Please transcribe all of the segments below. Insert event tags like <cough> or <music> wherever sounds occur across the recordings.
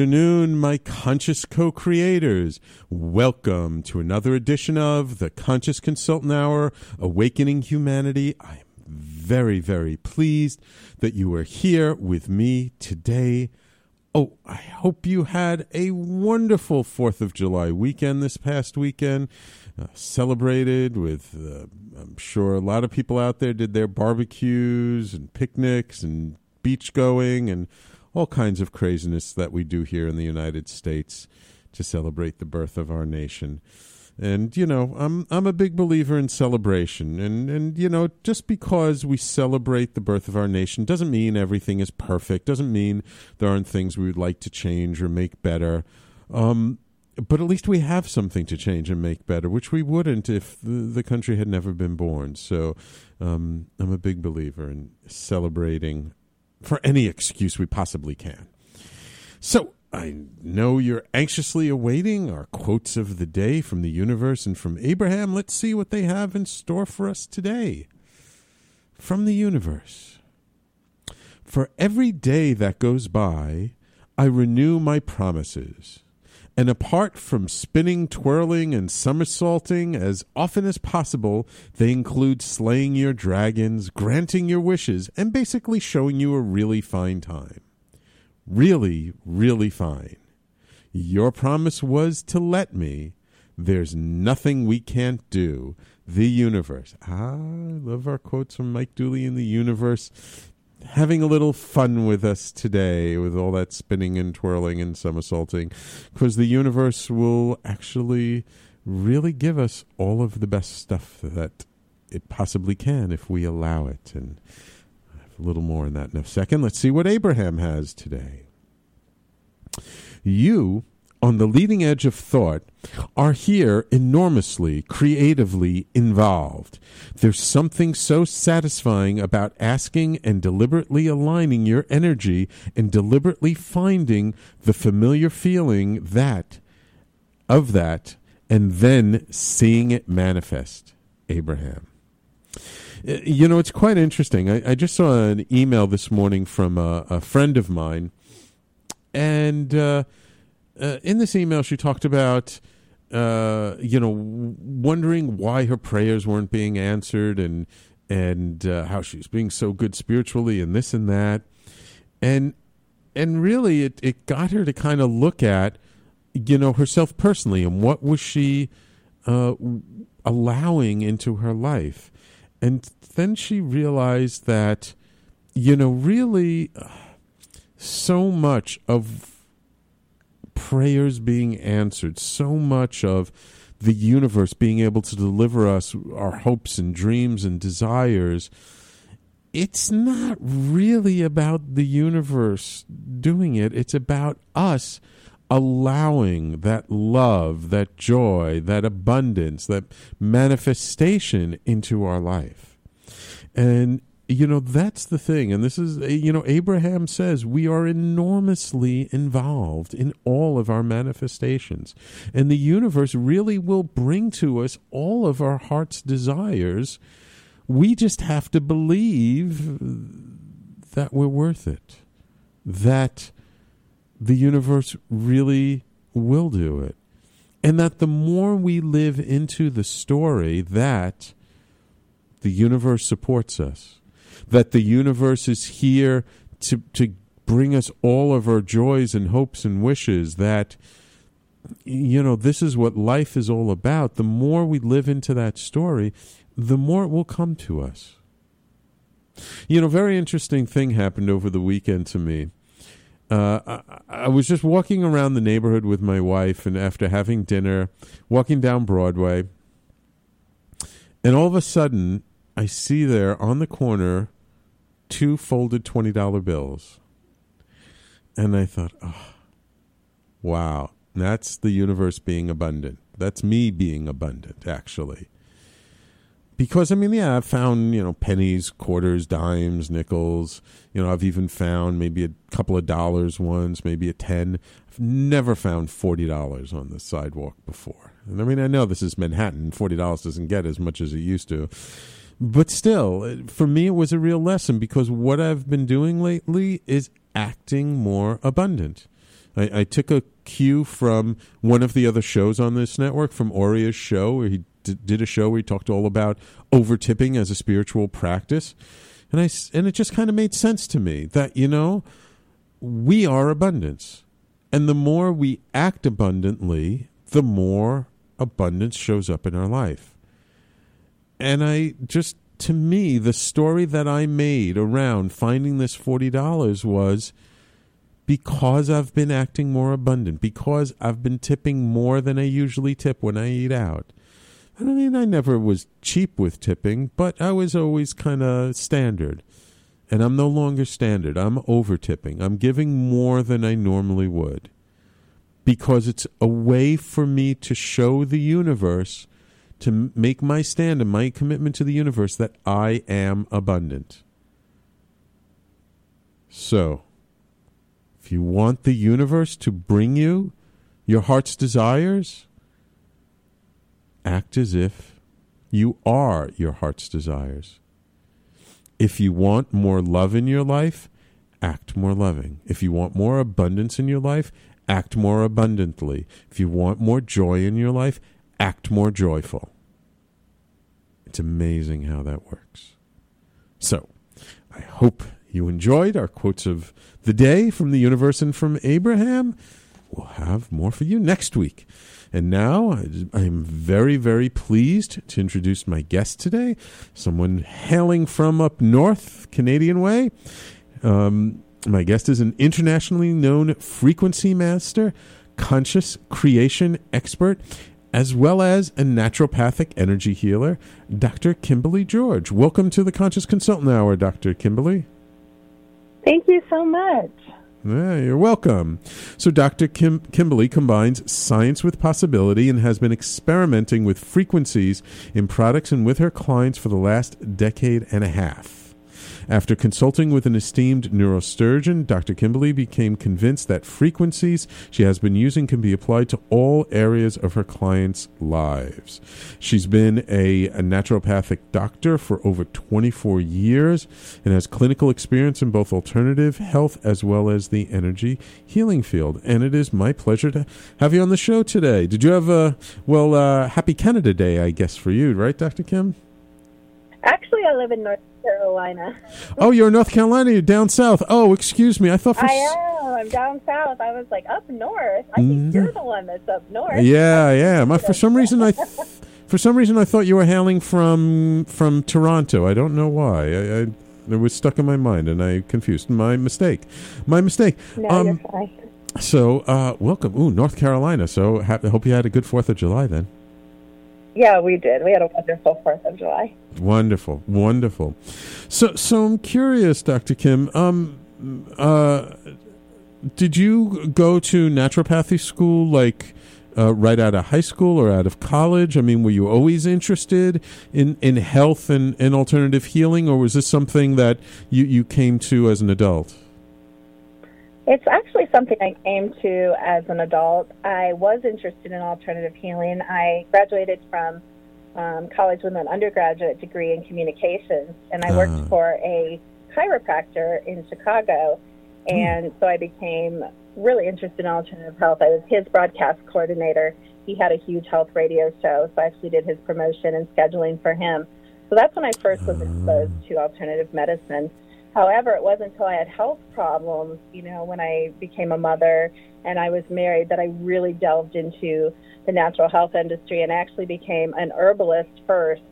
afternoon, my conscious co creators. Welcome to another edition of the Conscious Consultant Hour Awakening Humanity. I'm very, very pleased that you are here with me today. Oh, I hope you had a wonderful 4th of July weekend this past weekend. Uh, celebrated with, uh, I'm sure a lot of people out there did their barbecues and picnics and beach going and all kinds of craziness that we do here in the United States to celebrate the birth of our nation. And you know, I'm I'm a big believer in celebration, and and you know, just because we celebrate the birth of our nation doesn't mean everything is perfect. Doesn't mean there aren't things we would like to change or make better. Um, but at least we have something to change and make better, which we wouldn't if the, the country had never been born. So um, I'm a big believer in celebrating for any excuse we possibly can. So, I know you're anxiously awaiting our quotes of the day from the universe and from Abraham. Let's see what they have in store for us today. From the universe. For every day that goes by, I renew my promises. And apart from spinning, twirling, and somersaulting as often as possible, they include slaying your dragons, granting your wishes, and basically showing you a really fine time. Really, really fine. Your promise was to let me. There's nothing we can't do. The universe. Ah, I love our quotes from Mike Dooley in the universe having a little fun with us today with all that spinning and twirling and somersaulting because the universe will actually really give us all of the best stuff that it possibly can if we allow it. And a little more on that in a second. Let's see what Abraham has today. You on the leading edge of thought are here enormously creatively involved. There's something so satisfying about asking and deliberately aligning your energy and deliberately finding the familiar feeling that of that and then seeing it manifest. Abraham. Uh, you know, it's quite interesting. I, I just saw an email this morning from a, a friend of mine, and uh, uh, in this email, she talked about, uh, you know, wondering why her prayers weren't being answered and and uh, how she was being so good spiritually and this and that, and and really, it it got her to kind of look at, you know, herself personally and what was she uh, allowing into her life, and then she realized that, you know, really, uh, so much of prayers being answered, so much of the universe being able to deliver us our hopes and dreams and desires. It's not really about the universe doing it. It's about us allowing that love, that joy, that abundance, that manifestation into our life. And you know that's the thing and this is you know abraham says we are enormously involved in all of our manifestations and the universe really will bring to us all of our heart's desires. We just have to believe that we're worth it that the universe really will do it and that the more we live into the story that the universe supports us that the universe is here to to bring us all of our joys and hopes and wishes that you know, this is what life is all about. The more we live into that story, the more it will come to us. You know, very interesting thing happened over the weekend to me. Uh, I, I, was just walking around the neighborhood with my wife, and after having dinner, walking down Broadway, and all of a sudden, I see there on the corner two folded $20 bills. And I thought, oh, wow, that's the universe being abundant. That's me being abundant, actually because I mean, yeah, I've found you know pennies, quarters, dimes, nickels. You know, I've even found maybe a couple of dollars once, maybe a ten. I've never found forty dollars on the sidewalk before. And I mean, I know this is Manhattan. Forty dollars doesn't get as much as it used to, but still, for me, it was a real lesson because what I've been doing lately is acting more abundant. I, I took a cue from one of the other shows on this network, from Oria's show, where he did a show where he talked all about over tipping as a spiritual practice, and I and it just kind of made sense to me that you know we are abundance, and the more we act abundantly, the more abundance shows up in our life. And I just to me the story that I made around finding this forty dollars was because I've been acting more abundant, because I've been tipping more than I usually tip when I eat out, I mean, I never was cheap with tipping, but I was always kind of standard. And I'm no longer standard. I'm over tipping. I'm giving more than I normally would because it's a way for me to show the universe, to make my stand and my commitment to the universe that I am abundant. So, if you want the universe to bring you your heart's desires, act as if you are your heart's desires. If you want more love in your life, act more loving. If you want more abundance in your life, act more abundantly. If you want more joy in your life, act more joyful. It's amazing how that works. So, I hope you enjoyed our quotes of the day from the universe and from Abraham. We'll have more for you next week. And now I'm very, very pleased to introduce my guest today, someone hailing from up north, Canadian way. Um, my guest is an internationally known frequency master, conscious creation expert, as well as a naturopathic energy healer, Dr. Kimberly McGeorge. Welcome to the Conscious Consultant Hour, Dr. Kimberly. Thank you so much. Yeah, you're welcome. So, Dr. Kim- Kimberly combines science with possibility and has been experimenting with frequencies in products and with her clients for the last decade and a half. After consulting with an esteemed neurosurgeon, Dr. Kimberly became convinced that frequencies she has been using can be applied to all areas of her clients' lives. She's been a, a naturopathic doctor for over 24 years and has clinical experience in both alternative health as well as the energy healing field. And it is my pleasure to have you on the show today. Did you have a, well, uh, happy Canada Day, I guess, for you, right, Dr. Kim? Actually, I live in North Carolina. oh, you're in North Carolina. You're down south. Oh, excuse me. I thought for I am. I'm down south. I was like up north. I think mm-hmm. you're the one that's up north. Yeah, yeah. My, for <laughs> some reason, I. Th- <laughs> for some reason, I thought you were hailing from from Toronto. I don't know why. I, I it was stuck in my mind, and I confused. My mistake. My mistake. No, um, you're fine. So, uh, welcome. Ooh, North Carolina. So, ha- I hope you had a good Fourth of July then. Yeah, we did. We had a wonderful Fourth of July. Wonderful, wonderful. So, so I'm curious, Dr. Kim. Um, uh, did you go to naturopathy school like uh, right out of high school or out of college? I mean, were you always interested in, in health and, and alternative healing, or was this something that you, you came to as an adult? It's actually something I came to as an adult. I was interested in alternative healing. I graduated from um, college with an undergraduate degree in communications, and I worked uh. for a chiropractor in Chicago. Hmm. And so I became really interested in alternative health. I was his broadcast coordinator. He had a huge health radio show, so I actually did his promotion and scheduling for him. So that's when I first was exposed to alternative medicine. However, it wasn't until I had health problems, you know, when I became a mother and I was married that I really delved into the natural health industry and actually became an herbalist first.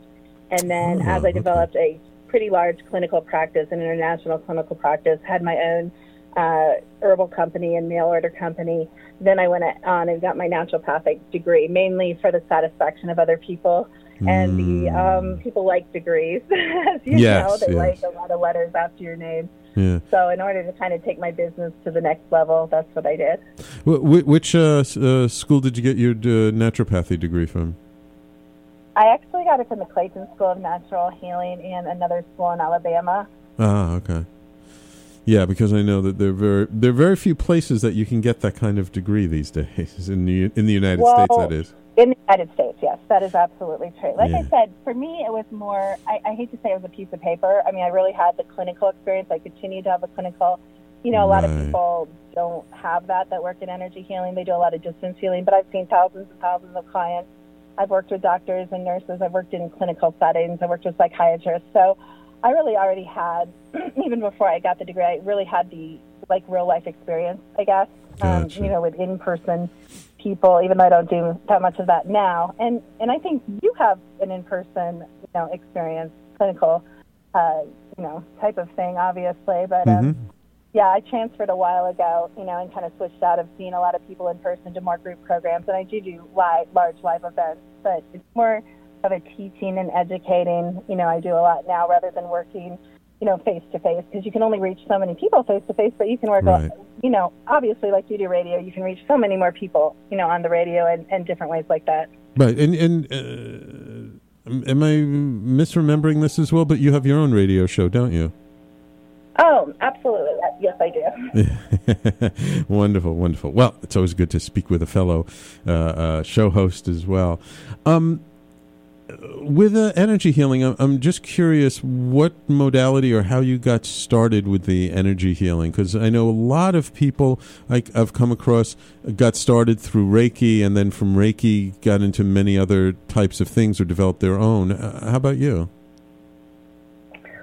And then Oh, as I developed a pretty large clinical practice, an international clinical practice, had my own uh, herbal company and mail order company. Then I went on and got my naturopathic degree, mainly for the satisfaction of other people. And the um, people like degrees, <laughs> as you. Yes, know, they yes. like a lot of letters after your name. Yeah. So in order to kind of take my business to the next level, that's what I did. Wh- which uh, uh, school did you get your uh, naturopathy degree from? I actually got it from the Clayton School of Natural Healing and another school in Alabama. Ah, okay. Yeah, because I know that there are very there are very few places that you can get that kind of degree these days <laughs> in the in the United Well, States. That is. In the United States, yes, that is absolutely true. Like Yeah. I said, for me, it was more, I, I hate to say it was a piece of paper. I mean, I really had the clinical experience. I continue to have a clinical, you know, a lot Right. of people don't have that that work in energy healing. They do a lot of distance healing, but I've seen thousands and thousands of clients. I've worked with doctors and nurses. I've worked in clinical settings. I've worked with psychiatrists. So I really already had, <clears throat> even before I got the degree, I really had the like real life experience, I guess. Gotcha. Um, you know, with in person people, even though I don't do that much of that now. And and I think you have an in person, you know, experience, clinical, uh, you know, type of thing, obviously. But um, Mhm. yeah, I transferred a while ago, you know, and kind of switched out of seeing a lot of people in person to more group programs. And I do do live, large live events, but it's more of a teaching and educating. You know, I do a lot now rather than working, you know, face to face because you can only reach so many people face to face, but you can work, Right. you know, obviously like you do radio, you can reach so many more people, you know, on the radio and, and different ways like that. Right, and and uh, am I misremembering this as well? But you have your own radio show, don't you? Oh, absolutely. Yes, I do. <laughs> wonderful, wonderful. Well, it's always good to speak with a fellow uh, uh, show host as well. Um, with uh, energy healing, I'm, I'm just curious what modality or how you got started with the energy healing. Because I know a lot of people I, I've come across got started through Reiki, and then from Reiki got into many other types of things or developed their own. Uh, how about you?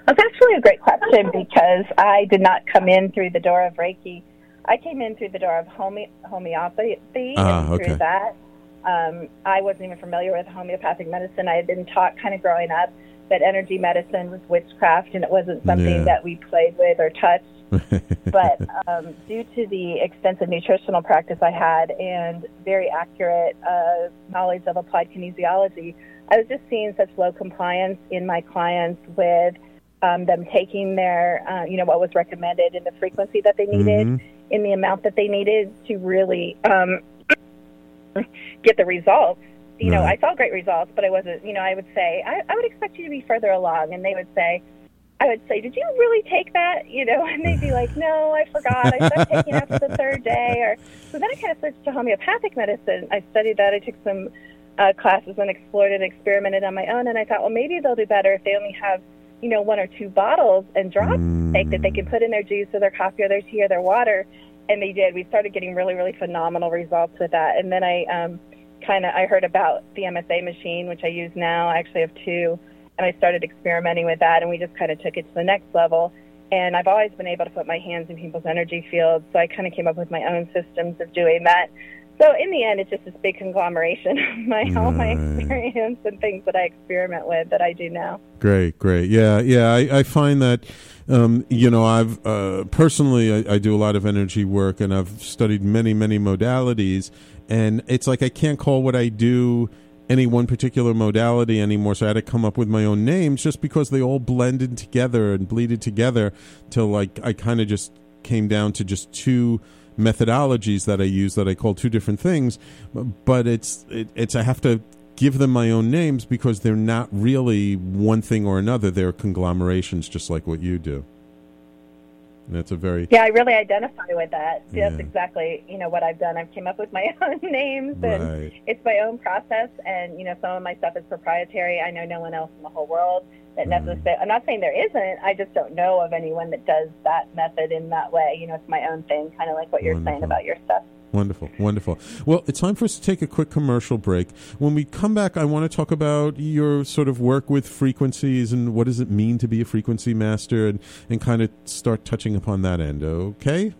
That's actually a great question because I did not come in through the door of Reiki. I came in through the door of home- homeopathy, Ah, and through okay. that, um, I wasn't even familiar with homeopathic medicine. I had been taught kind of growing up that energy medicine was witchcraft and it wasn't something Yeah. that we played with or touched. <laughs> but um, due to the extensive nutritional practice I had and very accurate uh, knowledge of applied kinesiology, I was just seeing such low compliance in my clients with um, them taking their, uh, you know, what was recommended in the frequency that they needed, Mhm. in the amount that they needed to really um, <laughs> get the results. You know, I saw great results, but I wasn't, you know, I would say, I, I would expect you to be further along. And they would say, I would say, did you really take that? You know, <laughs> and they'd be like, no, I forgot. I started taking it after the third day. Or so then I kind of switched to homeopathic medicine. I studied that. I took some uh, classes and explored and experimented on my own. And I thought, well, maybe they'll do better if they only have, you know, one or two bottles and drops to take that they can put in their juice or their coffee or their tea or their water. And they did. We started getting really, really phenomenal results with that. And then I um, kind of I heard about the MSA machine, which I use now. I actually have two, and I started experimenting with that, and we just kind of took it to the next level. And I've always been able to put my hands in people's energy fields, so I kind of came up with my own systems of doing that. So in the end, it's just this big conglomeration <laughs> of my all my experience and things that I experiment with that I do now. Great, great. Yeah, yeah. I, I find that, um, you know, I've uh, personally, I, I do a lot of energy work and I've studied many, many modalities. And it's like I can't call what I do any one particular modality anymore. So I had to come up with my own names just because they all blended together and bleeded together till like I kind of just came down to just two methodologies that I use that I call two different things. But it's it, it's I have to give them my own names because they're not really one thing or another. They're conglomerations, just like what you do. And that's a very Yeah, I really identify with that. That's Yeah. exactly you know what I've done. I've came up with my <laughs> own names and right. it's my own process and you know some of my stuff is proprietary i know no one else in the whole world that Mm-hmm. necessarily i'm not saying there isn't i just don't know of anyone that does that method in that way you know it's my own thing kind of like what you're saying about your stuff Wonderful, wonderful. Well, it's time for us to take a quick commercial break. When we come back, I want to talk about your sort of work with frequencies and what does it mean to be a frequency master and, and kind of start touching upon that end, okay?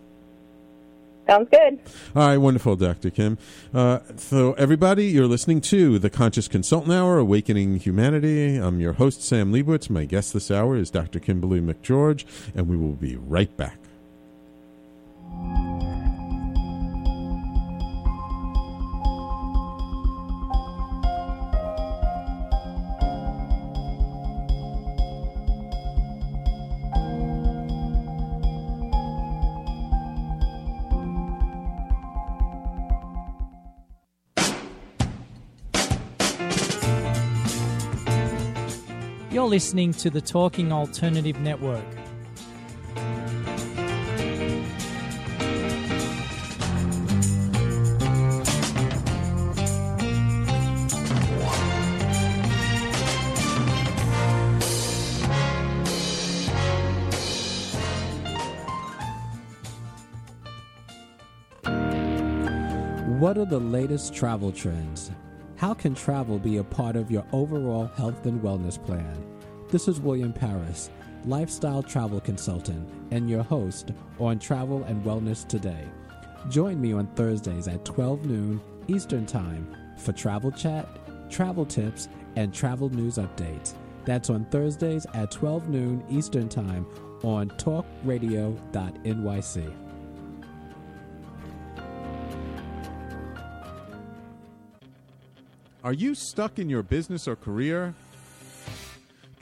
Sounds good. All right, wonderful, Dr. Kim. Uh, so, everybody, you're listening to the Conscious Consultant Hour, Awakening Humanity. I'm your host, Sam Liebowitz. My guest this hour is Dr. Kimberly McGeorge, and we will be right back. Listening to the Talking Alternative Network. What are the latest travel trends? How can travel be a part of your overall health and wellness plan? This is William Paris, lifestyle travel consultant, and your host on Travel and Wellness Today. Join me on Thursdays at 12 noon Eastern Time for travel chat, travel tips, and travel news updates. That's on Thursdays at 12 noon Eastern Time on talkradio.nyc. Are you stuck in your business or career?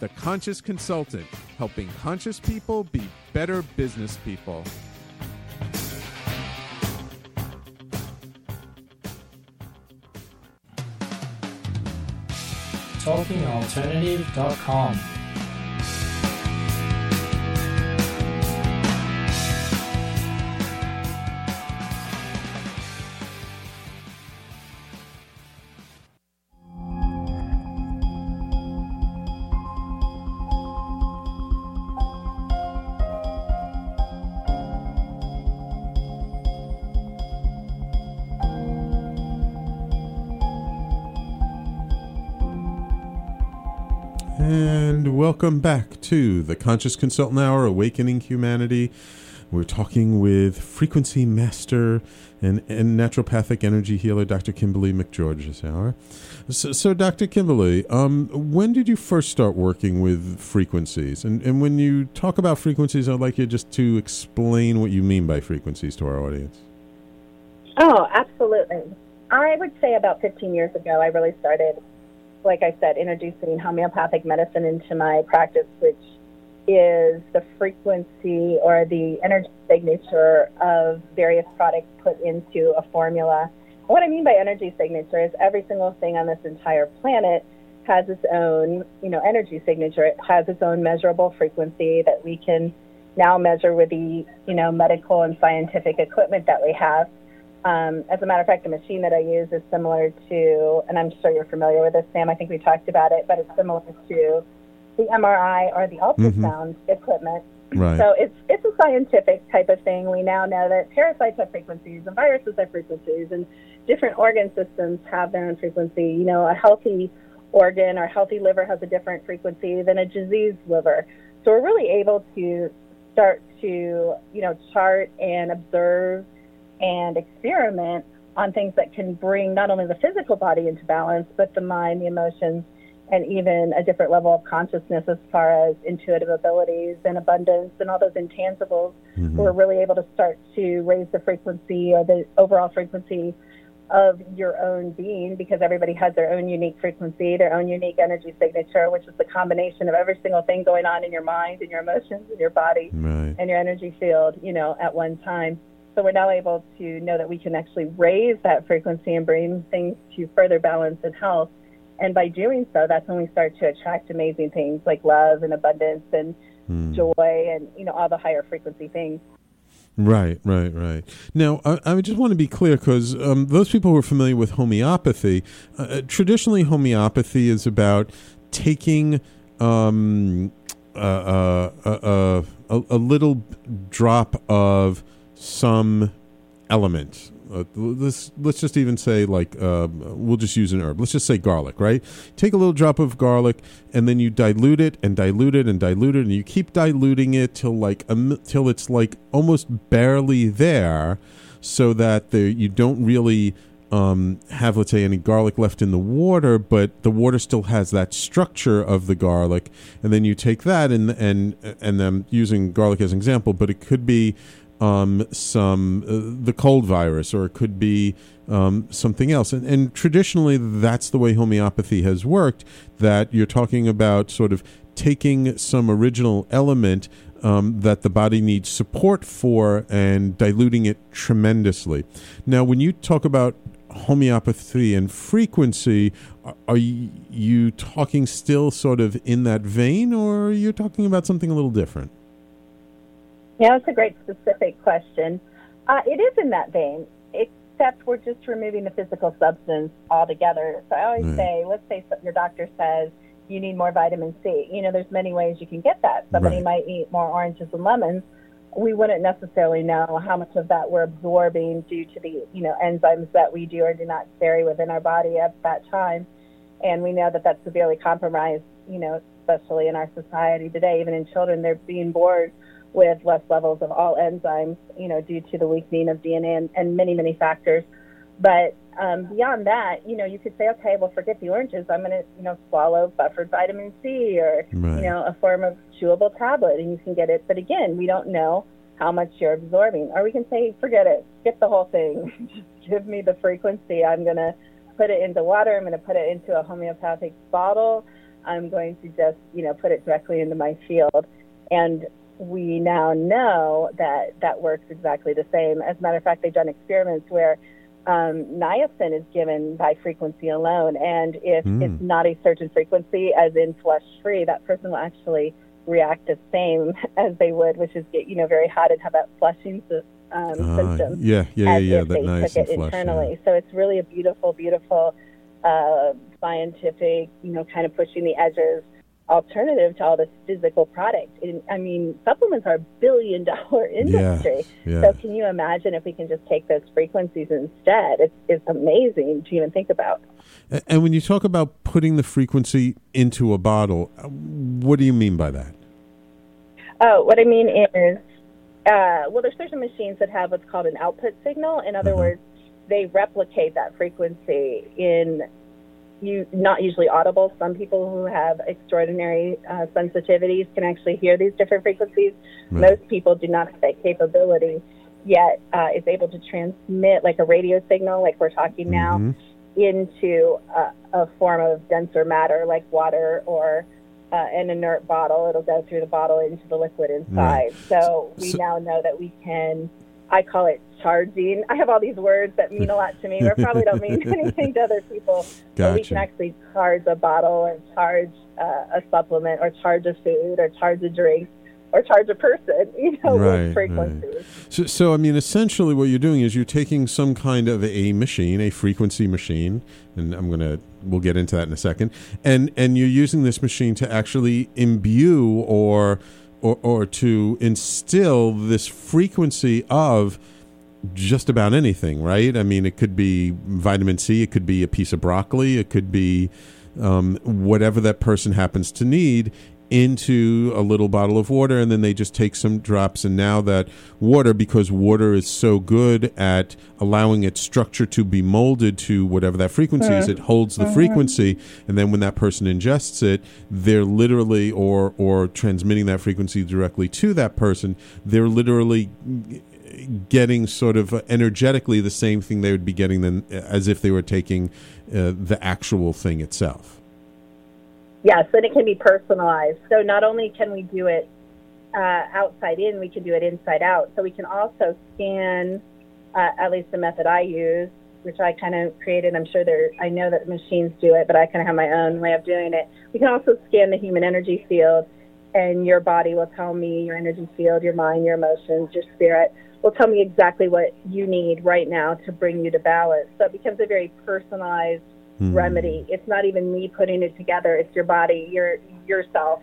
The Conscious Consultant, helping conscious people be better business people. TalkingAlternative.com. welcome back to the Conscious Consultant Hour, Awakening Humanity. We're talking with frequency master and, and naturopathic energy healer, Dr. Kimberly McGeorge this hour. So, so Dr. Kimberly, um, when did you first start working with frequencies? And, and when you talk about frequencies, I'd like you just to explain what you mean by frequencies to our audience. Oh, absolutely. I would say about 15 years ago, I really started, like I said, introducing homeopathic medicine into my practice, which is the frequency or the energy signature of various products put into a formula. What I mean by energy signature is every single thing on this entire planet has its own, you know, energy signature. It has its own measurable frequency that we can now measure with the, you know, medical and scientific equipment that we have. Um, as a matter of fact, the machine that I use is similar to, and I'm sure you're familiar with this, Sam. I think we talked about it, but it's similar to the MRI or the ultrasound equipment. Right. So it's it's a scientific type of thing. We now know that parasites have frequencies and viruses have frequencies, and different organ systems have their own frequency. You know, a healthy organ or healthy liver has a different frequency than a diseased liver. So we're really able to start to you know chart and observe and experiment on things that can bring not only the physical body into balance, but the mind, the emotions, and even a different level of consciousness as far as intuitive abilities and abundance and all those intangibles. Mhm. We're really able to start to raise the frequency or the overall frequency of your own being because everybody has their own unique frequency, their own unique energy signature, which is the combination of every single thing going on in your mind and your emotions and your body Right. and your energy field, you know, at one time. So we're now able to know that we can actually raise that frequency and bring things to further balance and health. And by doing so, that's when we start to attract amazing things like love and abundance and mm. joy and you know all the higher frequency things. Right, right, right. Now, I, I just want to be clear because um, those people who are familiar with homeopathy, uh, uh traditionally homeopathy is about taking um, uh, uh, uh, a, a little drop of some element. Uh, let's let's just even say like uh, we'll just use an herb. Let's just say garlic, right? Take a little drop of garlic and then you dilute it and dilute it and dilute it and you keep diluting it till like a, till it's like almost barely there, so that the, you don't really um, have let's say any garlic left in the water, but the water still has that structure of the garlic, and then you take that and and and I'm using garlic as an example, but it could be um, some uh, the cold virus, or it could be um, something else. And, and traditionally, that's the way homeopathy has worked. That you're talking about sort of taking some original element um, that the body needs support for and diluting it tremendously. Now, when you talk about homeopathy and frequency, are you talking still sort of in that vein, or you're you talking about something a little different? Yeah, that's a great specific question. Uh, it is in that vein, except we're just removing the physical substance altogether. So I always mm. say, let's say your doctor says you need more vitamin C. You know, there's many ways you can get that. Somebody right. might eat more oranges and lemons. We wouldn't necessarily know how much of that we're absorbing due to the, you know, enzymes that we do or do not carry within our body at that time. And we know that that's severely compromised, you know, especially in our society today. Even in children, they're being born with less levels of all enzymes, you know, due to the weakening of DNA and, and many, many factors. But um, beyond that, you know, you could say, okay, well, forget the oranges. I'm going to, you know, swallow buffered vitamin C or, right. you know, a form of chewable tablet, and you can get it. But again, we don't know how much you're absorbing. Or we can say, forget it, skip the whole thing. <laughs> Just give me the frequency. I'm going to put it into water. I'm going to put it into a homeopathic bottle. I'm going to just, you know, put it directly into my field. And we now know that that works exactly the same. As a matter of fact, they've done experiments where um, niacin is given by frequency alone, and if mm. it's not a certain frequency, as in flush free, that person will actually react the same <laughs> as they would, which is get you know very hot and have that flushing um, uh, symptom. Yeah, yeah, as yeah, if that they took it flush, internally. Yeah. So it's really a beautiful, beautiful uh, scientific, you know, kind of pushing the edges alternative to all this physical product. And, I mean, supplements are a billion dollar <laughs> industry. Yeah, yeah. So can you imagine if we can just take those frequencies instead? It's, it's amazing to even think about. And when you talk about putting the frequency into a bottle, what do you mean by that? Oh, what I mean is, uh, well, there's certain machines that have what's called an output signal. In other uh-huh. words, they replicate that frequency in you not usually audible. Some people who have extraordinary uh, sensitivities can actually hear these different frequencies. Right. Most people do not have that capability, yet uh, is able to transmit like a radio signal, like we're talking now, mm-hmm. into a, a, form of denser matter, like water or uh, an inert bottle. It'll go through the bottle into the liquid inside. Right. So we so, now know that we can I call it charging. I have all these words that mean a lot to me, but probably don't mean <laughs> anything to other people. Gotcha. We can actually charge a bottle or charge uh, a supplement or charge a food or charge a drink or charge a person, <laughs> you know, right, with frequencies. Right. So, so, I mean, essentially what you're doing is you're taking some kind of a machine, a frequency machine, and I'm going to, we'll get into that in a second, and, and you're using this machine to actually imbue or or, or to instill this frequency of just about anything, right? I mean, it could be vitamin C, it could be a piece of broccoli, it could be um, whatever that person happens to need into a little bottle of water and then they just take some drops. And now that water because water is so good at allowing its structure to be molded to whatever that frequency is it holds the frequency. And then when that person ingests it they're literally or or transmitting that frequency directly to that person they're literally getting sort of energetically the same thing they would be getting then as if they were taking uh, the actual thing itself Yes, and it can be personalized. So not only can we do it uh, outside in, we can do it inside out. So we can also scan, uh, at least the method I use, which I kind of created. I'm sure there, I know that machines do it, but I kind of have my own way of doing it. We can also scan the human energy field, and your body will tell me your energy field, your mind, your emotions, your spirit will tell me exactly what you need right now to bring you to balance. So it becomes a very personalized mm. remedy. It's not even me putting it together. It's your body, your yourself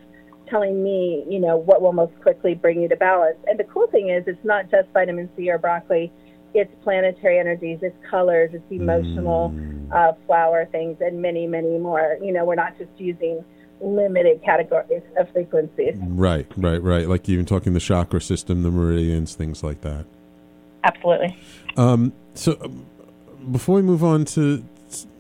telling me, you know, what will most quickly bring you to balance. And the cool thing is, it's not just vitamin C or broccoli. It's planetary energies, it's colors, it's emotional mm. uh, flower things, and many, many more. You know, we're not just using limited categories of frequencies. Right, right, right. Like even talking the chakra system, the meridians, things like that. Absolutely. Um, so, um, before we move on to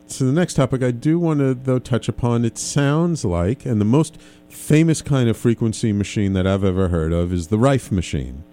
to the next topic, I do want to though touch upon. It sounds like, and the most famous kind of frequency machine that I've ever heard of is the Rife machine.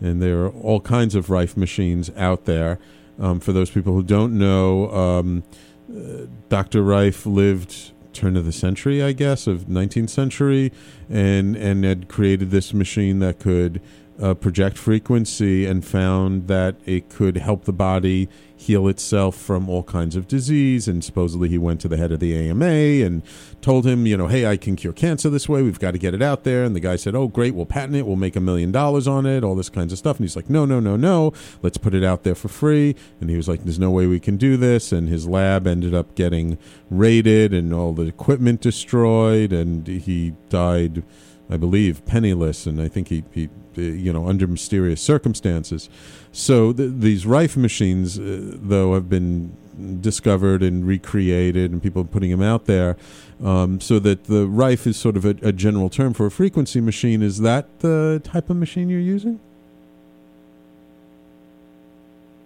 And there are all kinds of Rife machines out there. Um, for those people who don't know, um, uh, Dr. Rife lived turn of the century, I guess, of 19th century, and and had created this machine that could uh, project frequency and found that it could help the body heal itself from all kinds of disease. And supposedly he went to the head of the AMA and told him, you know, hey, I can cure cancer this way. We've got to get it out there. And the guy said, oh, great, we'll patent it. We'll make a million dollars on it, all this kinds of stuff. And he's like, no, no, no, no. Let's put it out there for free. And he was like, there's no way we can do this. And his lab ended up getting raided and all the equipment destroyed. And he died. I believe, penniless, and I think he, he you know, under mysterious circumstances. So th- these Rife machines, uh, though, have been discovered and recreated, and people are putting them out there. Um, so that the Rife is sort of a, a, general term for a frequency machine. Is that the type of machine you're using?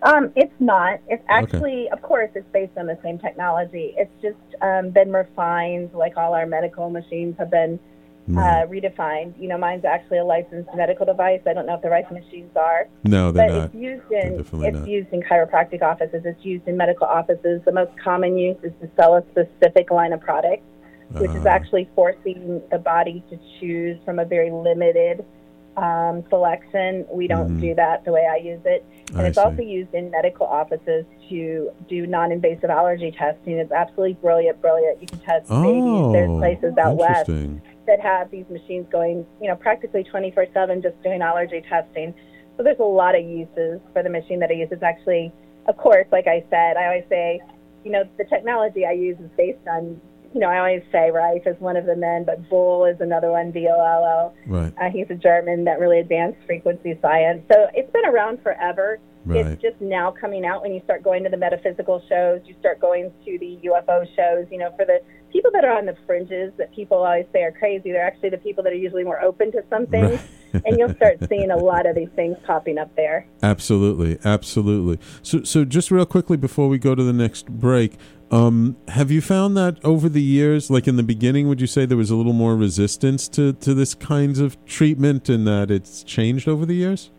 Um, it's not. It's actually, okay. of course, it's based on the same technology. It's just um, been refined, like all our medical machines have been uh, redefined. You know, mine's actually a licensed medical device. I don't know if the Rife machines are. No, they're but not. It's used in it's not. used in chiropractic offices. It's used in medical offices. The most common use is to sell a specific line of products, which uh-huh. is actually forcing the body to choose from a very limited um, selection. We don't mm-hmm. do that the way I use it. And I it's see. also used in medical offices to do non invasive allergy testing. It's absolutely brilliant, brilliant. You can test oh, babies. There's places out west that have these machines going, you know, practically 24 7 just doing allergy testing. So there's a lot of uses for the machine that I use. It's actually, of course, like I said, I always say, you know, the technology I use is based on, you know, I always say Rife is one of the men, but Voll is another one, B O L O. Right. Uh, he's a German that really advanced frequency science. So it's been around forever. Right. It's just now coming out when you start going to the metaphysical shows, you start going to the UFO shows, you know, for the people that are on the fringes that people always say are crazy, they're actually the people that are usually more open to something. Right. <laughs> and you'll start seeing a lot of these things popping up there. Absolutely, absolutely. So, so just real quickly before we go to the next break, um, have you found that over the years, like in the beginning, would you say there was a little more resistance to, to this kinds of treatment and that it's changed over the years?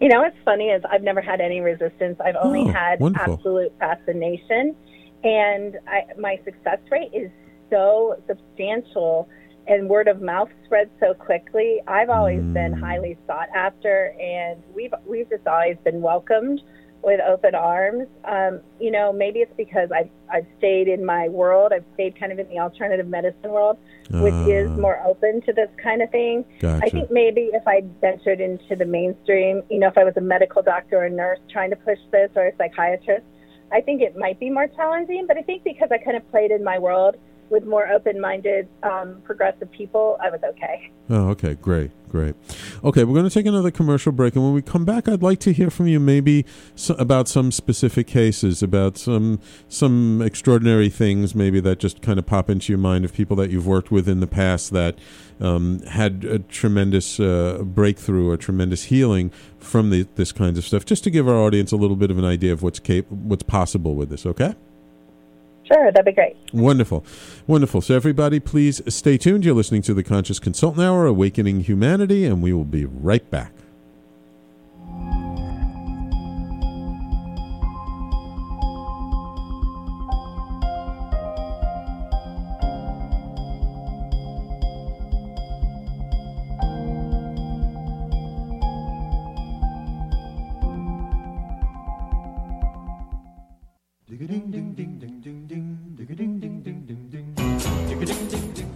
You know, what's funny is I've never had any resistance. I've only oh, had wonderful. absolute fascination and I, my success rate is so substantial and word of mouth spreads so quickly. I've always mm. been highly sought after, and we've we've just always been welcomed with open arms. Um, you know, maybe it's because I've I've stayed in my world. I've stayed kind of in the alternative medicine world, uh, which is ah. more open to this kind of thing. Gotcha. I think maybe if I ventured into the mainstream, you know, if I was a medical doctor or a nurse trying to push this or a psychiatrist I think it might be more challenging, but I think because I kind of played in my world with more open-minded, um, progressive people, I was okay. Oh, okay, great, great. Okay, we're going to take another commercial break, and when we come back, I'd like to hear from you maybe so, about some specific cases, about some some extraordinary things, maybe that just kind of pop into your mind of people that you've worked with in the past that um, had a tremendous uh, breakthrough, a tremendous healing from the, this kinds of stuff, just to give our audience a little bit of an idea of what's cap- what's possible with this. Okay. Sure, that'd be great. Wonderful. Wonderful. So, everybody, please stay tuned. You're listening to the Conscious Consultant Hour, Awakening Humanity, and we will be right back. ding ding ding ding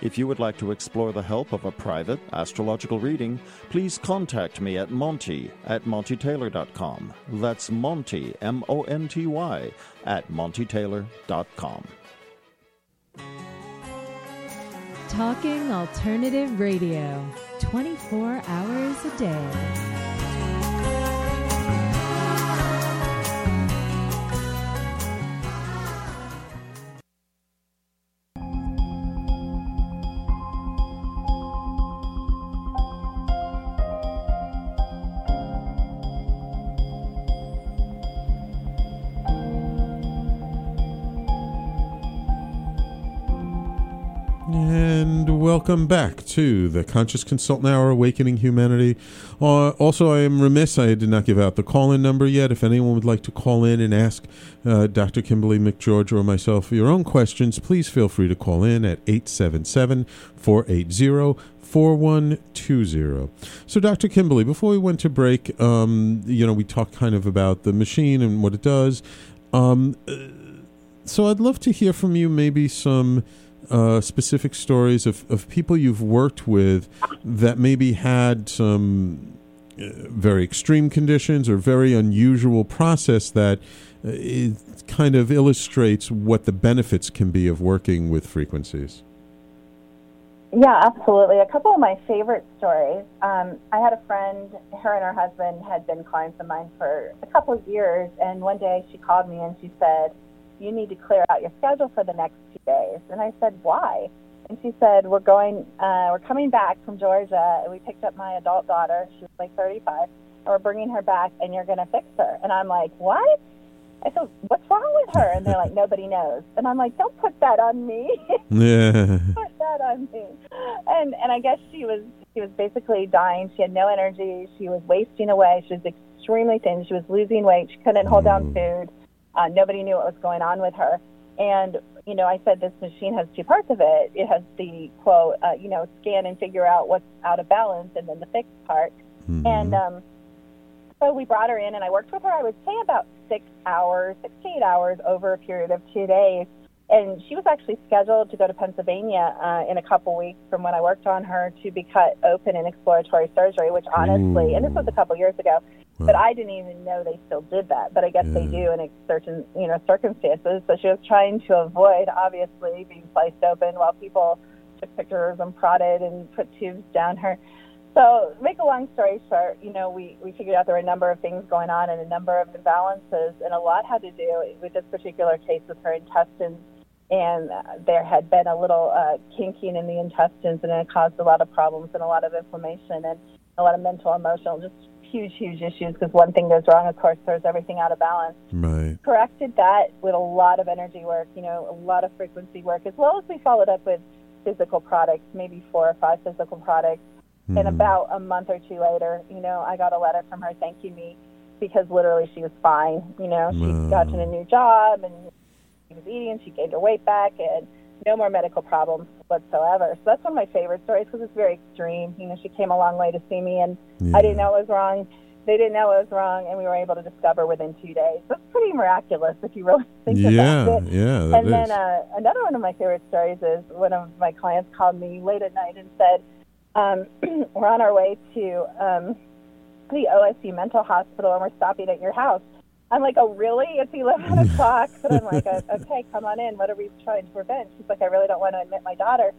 If you would like to explore the help of a private astrological reading, please contact me at Monty at MontyTaylor.com. That's Monty, M O N T Y, at MontyTaylor.com. Talking Alternative Radio, 24 hours a day. Welcome back to the Conscious Consultant Hour Awakening Humanity. Uh, also, I am remiss, I did not give out the call in number yet. If anyone would like to call in and ask uh, Dr. Kimberly McGeorge or myself your own questions, please feel free to call in at 877 480 4120. So, Dr. Kimberly, before we went to break, um, you know, we talked kind of about the machine and what it does. Um, uh, so, I'd love to hear from you maybe some uh, specific stories of, of people you've worked with that maybe had some uh, very extreme conditions or very unusual process that uh, it kind of illustrates what the benefits can be of working with frequencies. Yeah, absolutely. A couple of my favorite stories. Um, I had a friend, her and her husband had been clients of mine for a couple of years, and one day she called me and she said, You need to clear out your schedule for the next two days. And I said, Why? And she said, We're going, uh, we're coming back from Georgia, and we picked up my adult daughter. She's like 35, and we're bringing her back, and you're going to fix her. And I'm like, What? I said, "What's wrong with her?" And they're like, "Nobody knows." And I'm like, "Don't put that on me." <laughs> Yeah. put that on me. And and I guess she was she was basically dying. She had no energy. She was wasting away. She was extremely thin. She was losing weight. She couldn't hold down food. Uh, nobody knew what was going on with her. And you know, I said this machine has two parts of it. It has the quote, uh, you know, scan and figure out what's out of balance, and then the fixed part. And um, so we brought her in, and I worked with her. I would say about six hours, six to eight hours over a period of two days. And she was actually scheduled to go to Pennsylvania uh, in a couple weeks from when I worked on her to be cut open in exploratory surgery, which honestly, and this was a couple years ago, but I didn't even know they still did that. But I guess they do in certain, you know, circumstances. So she was trying to avoid, obviously, being sliced open while people took pictures and prodded and put tubes down her. So, make a long story short, you know, we, we figured out there were a number of things going on and a number of imbalances, and a lot had to do with this particular case with her intestines. And uh, there had been a little uh, kinking in the intestines, and it caused a lot of problems and a lot of inflammation and a lot of mental, emotional, just huge, huge issues because one thing goes wrong, of course, throws everything out of balance. Right. Corrected that with a lot of energy work, you know, a lot of frequency work, as well as we followed up with physical products, maybe four or five physical products. And Mhm. about a month or two later, you know, I got a letter from her thanking me because literally she was fine. You know, she'd Wow. gotten a new job and she was eating, she gained her weight back, and no more medical problems whatsoever. So that's one of my favorite stories because it's very extreme. You know, she came a long way to see me, and I didn't know it was wrong. They didn't know it was wrong, and we were able to discover within two days. That's pretty miraculous if you really <laughs> think Yeah, about it. yeah, that and then uh, another one of my favorite stories is one of my clients called me late at night and said, um, <clears throat> "We're on our way to um, the OSU Mental Hospital, and we're stopping at your house." I'm like, "Oh, really? It's 11 <laughs> o'clock." But I'm like, "Uh, "Okay, come on in. What are we trying to prevent?" She's like, "I really don't want to admit my daughter."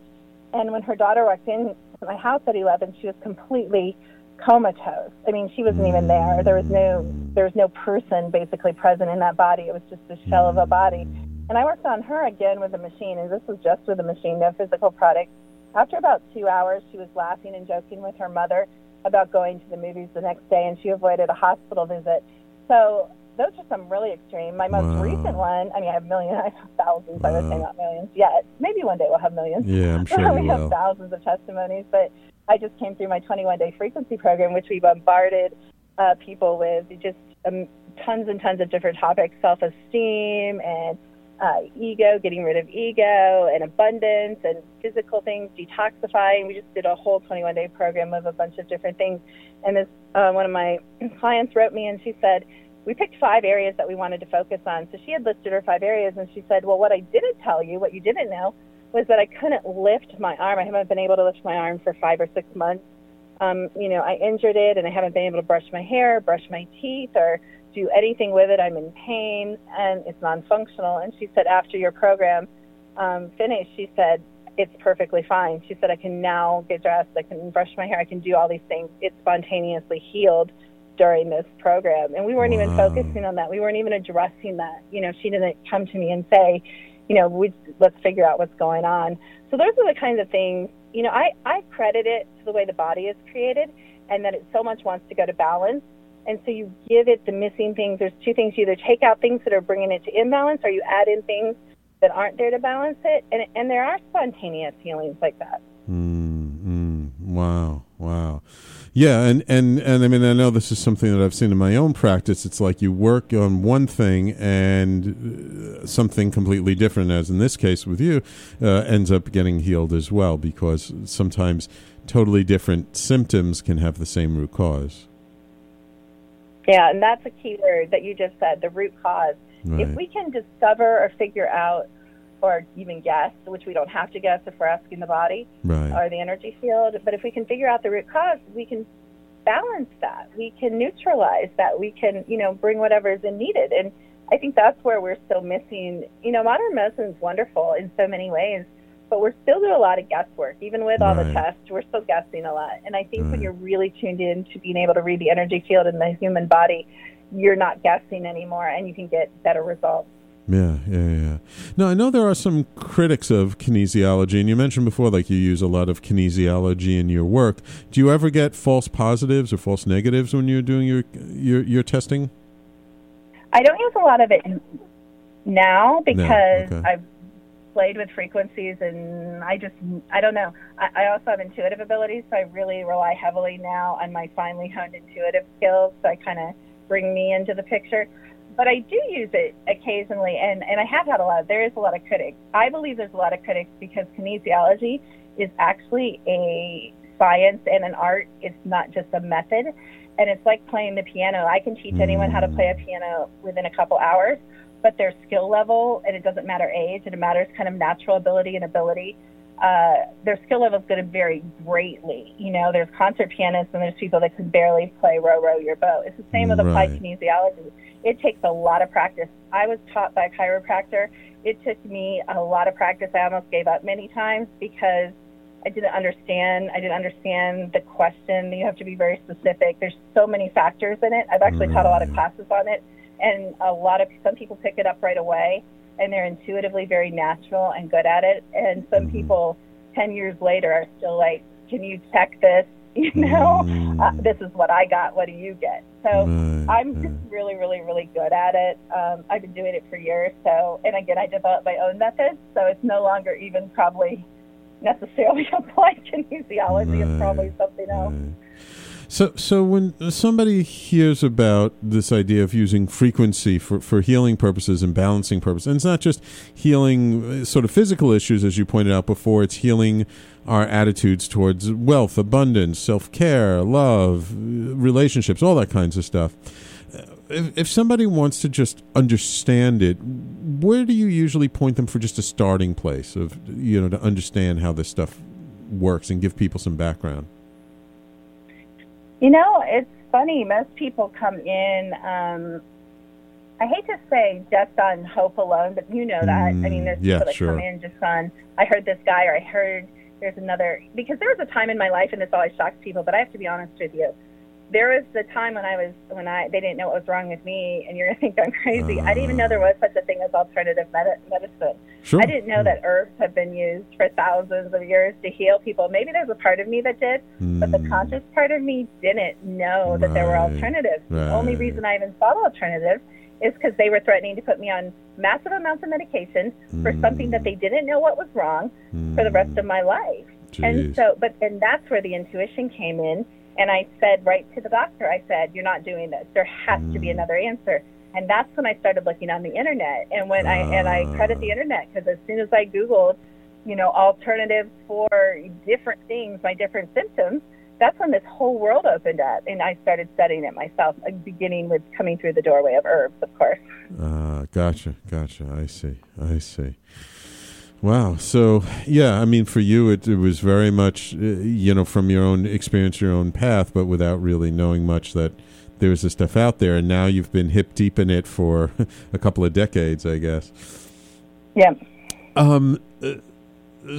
And when her daughter walked in to my house at 11, she was completely comatose. I mean, she wasn't even there. There was no there was no person basically present in that body. It was just a shell of a body. And I worked on her again with a machine, and this was just with a machine, no physical product. After about two hours, she was laughing and joking with her mother about going to the movies the next day, and she avoided a hospital visit. So those are some really extreme. My most Wow. recent one, I mean, I have millions, I have thousands. I would say not millions yet. Maybe one day we'll have millions. Yeah, I'm <laughs> sure we have will. thousands of testimonies, but I just came through my 21 day frequency program, which we bombarded uh, people with just um, tons and tons of different topics self esteem and uh, ego, getting rid of ego, and abundance, and physical things, detoxifying. We just did a whole 21 day program of a bunch of different things. And this uh, one of my <clears throat> clients wrote me and she said, we picked five areas that we wanted to focus on. So she had listed her five areas, and she said, Well, what I didn't tell you, what you didn't know, was that I couldn't lift my arm. I haven't been able to lift my arm for five or six months. Um, you know, I injured it, and I haven't been able to brush my hair, brush my teeth, or do anything with it. I'm in pain, and it's non-functional. And she said, after your program um, finished, she said, it's perfectly fine. She said, I can now get dressed, I can brush my hair, I can do all these things. It spontaneously healed during this program. And we weren't even focusing on that. We weren't even addressing that. You know, she didn't come to me and say, you know, we, let's figure out what's going on. So those are the kinds of things, you know, I, I credit it to the way the body is created and that it so much wants to go to balance. And so you give it the missing things. There's two things. You either take out things that are bringing it to imbalance or you add in things that aren't there to balance it. And, and there are spontaneous healings like that. Mm, mm, wow, wow. Yeah, and, and, and I mean, I know this is something that I've seen in my own practice. It's like you work on one thing and uh, something completely different, as in this case with you, uh, ends up getting healed as well, because sometimes totally different symptoms can have the same root cause. Yeah, and that's a key word that you just said, the root cause. Right. If we can discover or figure out or even guess, which we don't have to guess if we're asking the body Right. or the energy field, but if we can figure out the root cause, we can balance that. We can neutralize that. We can, you know, bring whatever is needed. And I think that's where we're still missing. You know, modern medicine is wonderful in so many ways, but we're still doing a lot of guesswork. Even with all the tests, we're still guessing a lot. And I think Right. when you're really tuned in to being able to read the energy field in the human body, you're not guessing anymore and you can get better results. Yeah, yeah, yeah. Now, I know there are some critics of kinesiology, and you mentioned before, like you use a lot of kinesiology in your work. Do you ever get false positives or false negatives when you're doing your your, your testing? I don't use a lot of it now because okay. I've played with frequencies and I just, I don't know. I, I also have intuitive abilities, so I really rely heavily now on my finely honed intuitive skills. So I kind of bring me into the picture. But I do use it occasionally, and, and I have had a lot. Of, There is a lot of critics. I believe there's a lot of critics because kinesiology is actually a science and an art. It's not just a method. And it's like playing the piano. I can teach anyone how to play a mm. piano within a couple hours, but their skill level, and it doesn't matter age, and it matters kind of natural ability and ability. Uh, their skill level is going to vary greatly. You know, there's concert pianists and there's people that can barely play row row your boat. It's the same with applied Right. kinesiology. It takes a lot of practice. I was taught by a chiropractor. It took me a lot of practice. I almost gave up many times because I didn't understand. I didn't understand the question. You have to be very specific. There's so many factors in it. I've actually taught a lot of classes on it, and a lot of some people pick it up right away, and they're intuitively very natural and good at it. And some people, ten years later, are still like, "Can you check this?" <laughs> You know, Mm. uh, this is what I got. What do you get? So Right, I'm just really, really, really good at it. Um, I've been doing it for years. So, and again, I developed my own methods. So it's no longer even probably necessarily <laughs> applied kinesiology. It's probably something else. Right. So, so when somebody hears about this idea of using frequency for, for healing purposes and balancing purposes, and it's not just healing uh, sort of physical issues, as you pointed out before, it's healing our attitudes towards wealth, abundance, self care, love, uh, relationships, all that kinds of stuff. Uh, If, if somebody wants to just understand it, where do you usually point them for just a starting place of, you know, to understand how this stuff works and give people some background? You know, it's funny. Most people come in. Um, I hate to say just on hope alone, but you know that. I mean, there's Mm, yeah, people that sure. come in just on. I heard this guy, or I heard there's another. Because there was a time in my life, and this always shocks people. But I have to be honest with you. There was the time when I was when I they didn't know what was wrong with me, and you're gonna think I'm crazy. I didn't even know there was such a thing as alternative med- medicine. Sure. I didn't know that herbs have been used for thousands of years to heal people. Maybe there's a part of me that did, but the Mm. conscious part of me didn't know that there were Right. alternatives. The only reason I even thought alternatives is because they were threatening to put me on massive amounts of medication for something that they didn't know what was wrong for the rest of my life. And so, but and that's where the intuition came in. And I said right to the doctor, I said, "You're not doing this. There has to be another answer." And that's when I started looking on the internet. And when I and I credit the internet because as soon as I googled, you know, alternatives for different things, my different symptoms, that's when this whole world opened up, and I started studying it myself, uh, beginning with coming through the doorway of herbs, of course. Ah, gotcha, gotcha. I see, I see. Wow. So, yeah, I mean, for you, it, it was very much, uh, you know, from your own experience, your own path, but without really knowing much that there was this stuff out there. And now you've been hip deep in it for <laughs> a couple of decades, I guess. Yeah. Um, uh,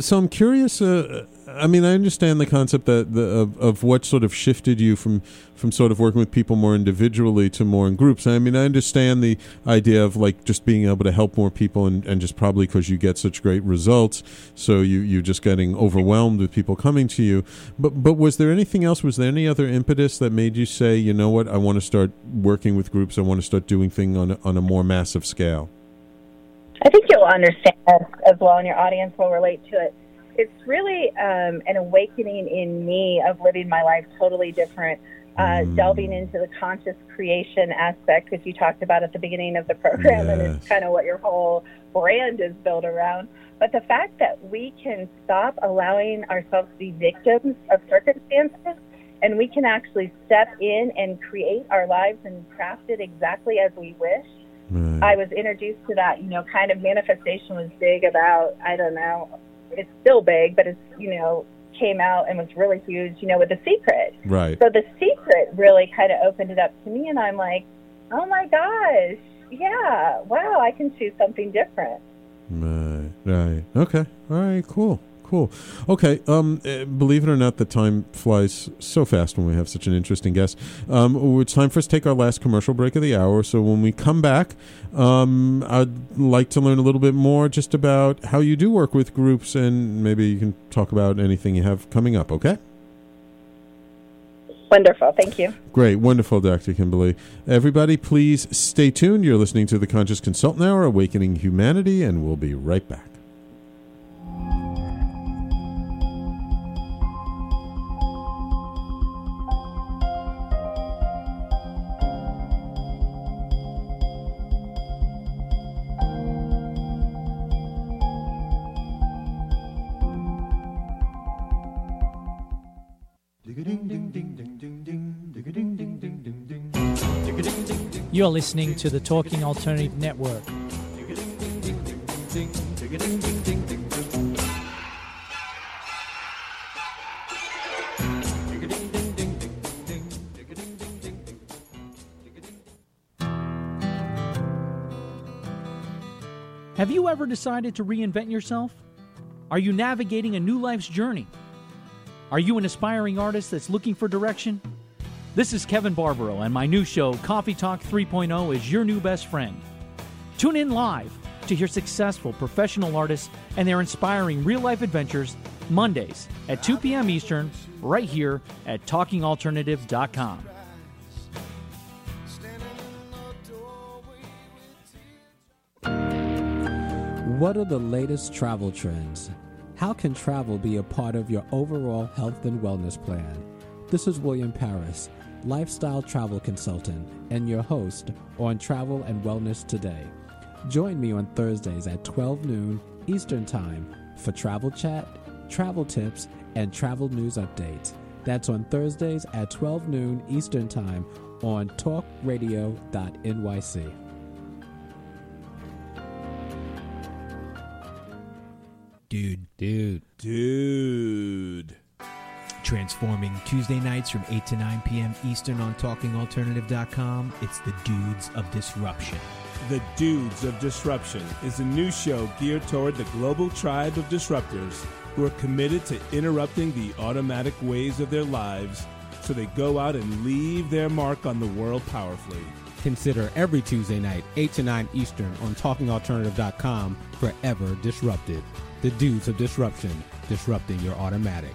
so I'm curious. Uh, I mean, I understand the concept that the, of of what sort of shifted you from from sort of working with people more individually to more in groups. I mean, I understand the idea of like just being able to help more people, and, and just probably because you get such great results, so you you're just getting overwhelmed with people coming to you. But but was there anything else? Was there any other impetus that made you say, you know what, I want to start working with groups. I want to start doing things on on a more massive scale. I think you'll understand as, as well, and your audience will relate to it. It's really um, an awakening in me of living my life totally different, uh, delving into the conscious creation aspect, which you talked about at the beginning of the program, and it's kind of what your whole brand is built around. But the fact that we can stop allowing ourselves to be victims of circumstances and we can actually step in and create our lives and craft it exactly as we wish. Right. I was introduced to that, you know, kind of manifestation was big about, I don't know, it's still big, but it's, you know, came out and was really huge, you know, with The Secret. right. So The Secret really kind of opened it up to me, and I'm like, oh my gosh, yeah, wow, I can choose something different. Right, right. Okay. All right, cool. Cool. Okay. Um, eh, believe it or not, the time flies so fast when we have such an interesting guest. Um, it's time for us to take our last commercial break of the hour. So when we come back, um, I'd like to learn a little bit more just about how you do work with groups, and maybe you can talk about anything you have coming up. Okay. Wonderful, thank you. Great, wonderful, Dr. Kimberly. Everybody, please stay tuned. You're listening to the Conscious Consultant Hour, Awakening Humanity, and we'll be right back. You're listening to the Talking Alternative Network. Have you ever decided to reinvent yourself? Are you navigating a new life's journey? Are you an aspiring artist that's looking for direction? This is Kevin Barbaro, and my new show, Coffee Talk 3.0, is your new best friend. Tune in live to hear successful professional artists and their inspiring real life adventures Mondays at 2 p.m. Eastern, right here at talkingalternative.com. What are the latest travel trends? How can travel be a part of your overall health and wellness plan? This is William Paris, lifestyle travel consultant, and your host on Travel and Wellness Today. Join me on Thursdays at 12 noon Eastern Time for travel chat, travel tips, and travel news updates. That's on Thursdays at 12 noon Eastern Time on talkradio.nyc. Dude, Dude. Dude. Transforming Tuesday nights from 8 to 9 p.m. Eastern on TalkingAlternative.com. It's the Dudes of Disruption. The Dudes of Disruption is a new show geared toward the global tribe of disruptors who are committed to interrupting the automatic ways of their lives so they go out and leave their mark on the world powerfully. Consider every Tuesday night, 8 to 9 Eastern on TalkingAlternative.com forever disrupted. The Dudes of Disruption, disrupting your automatic.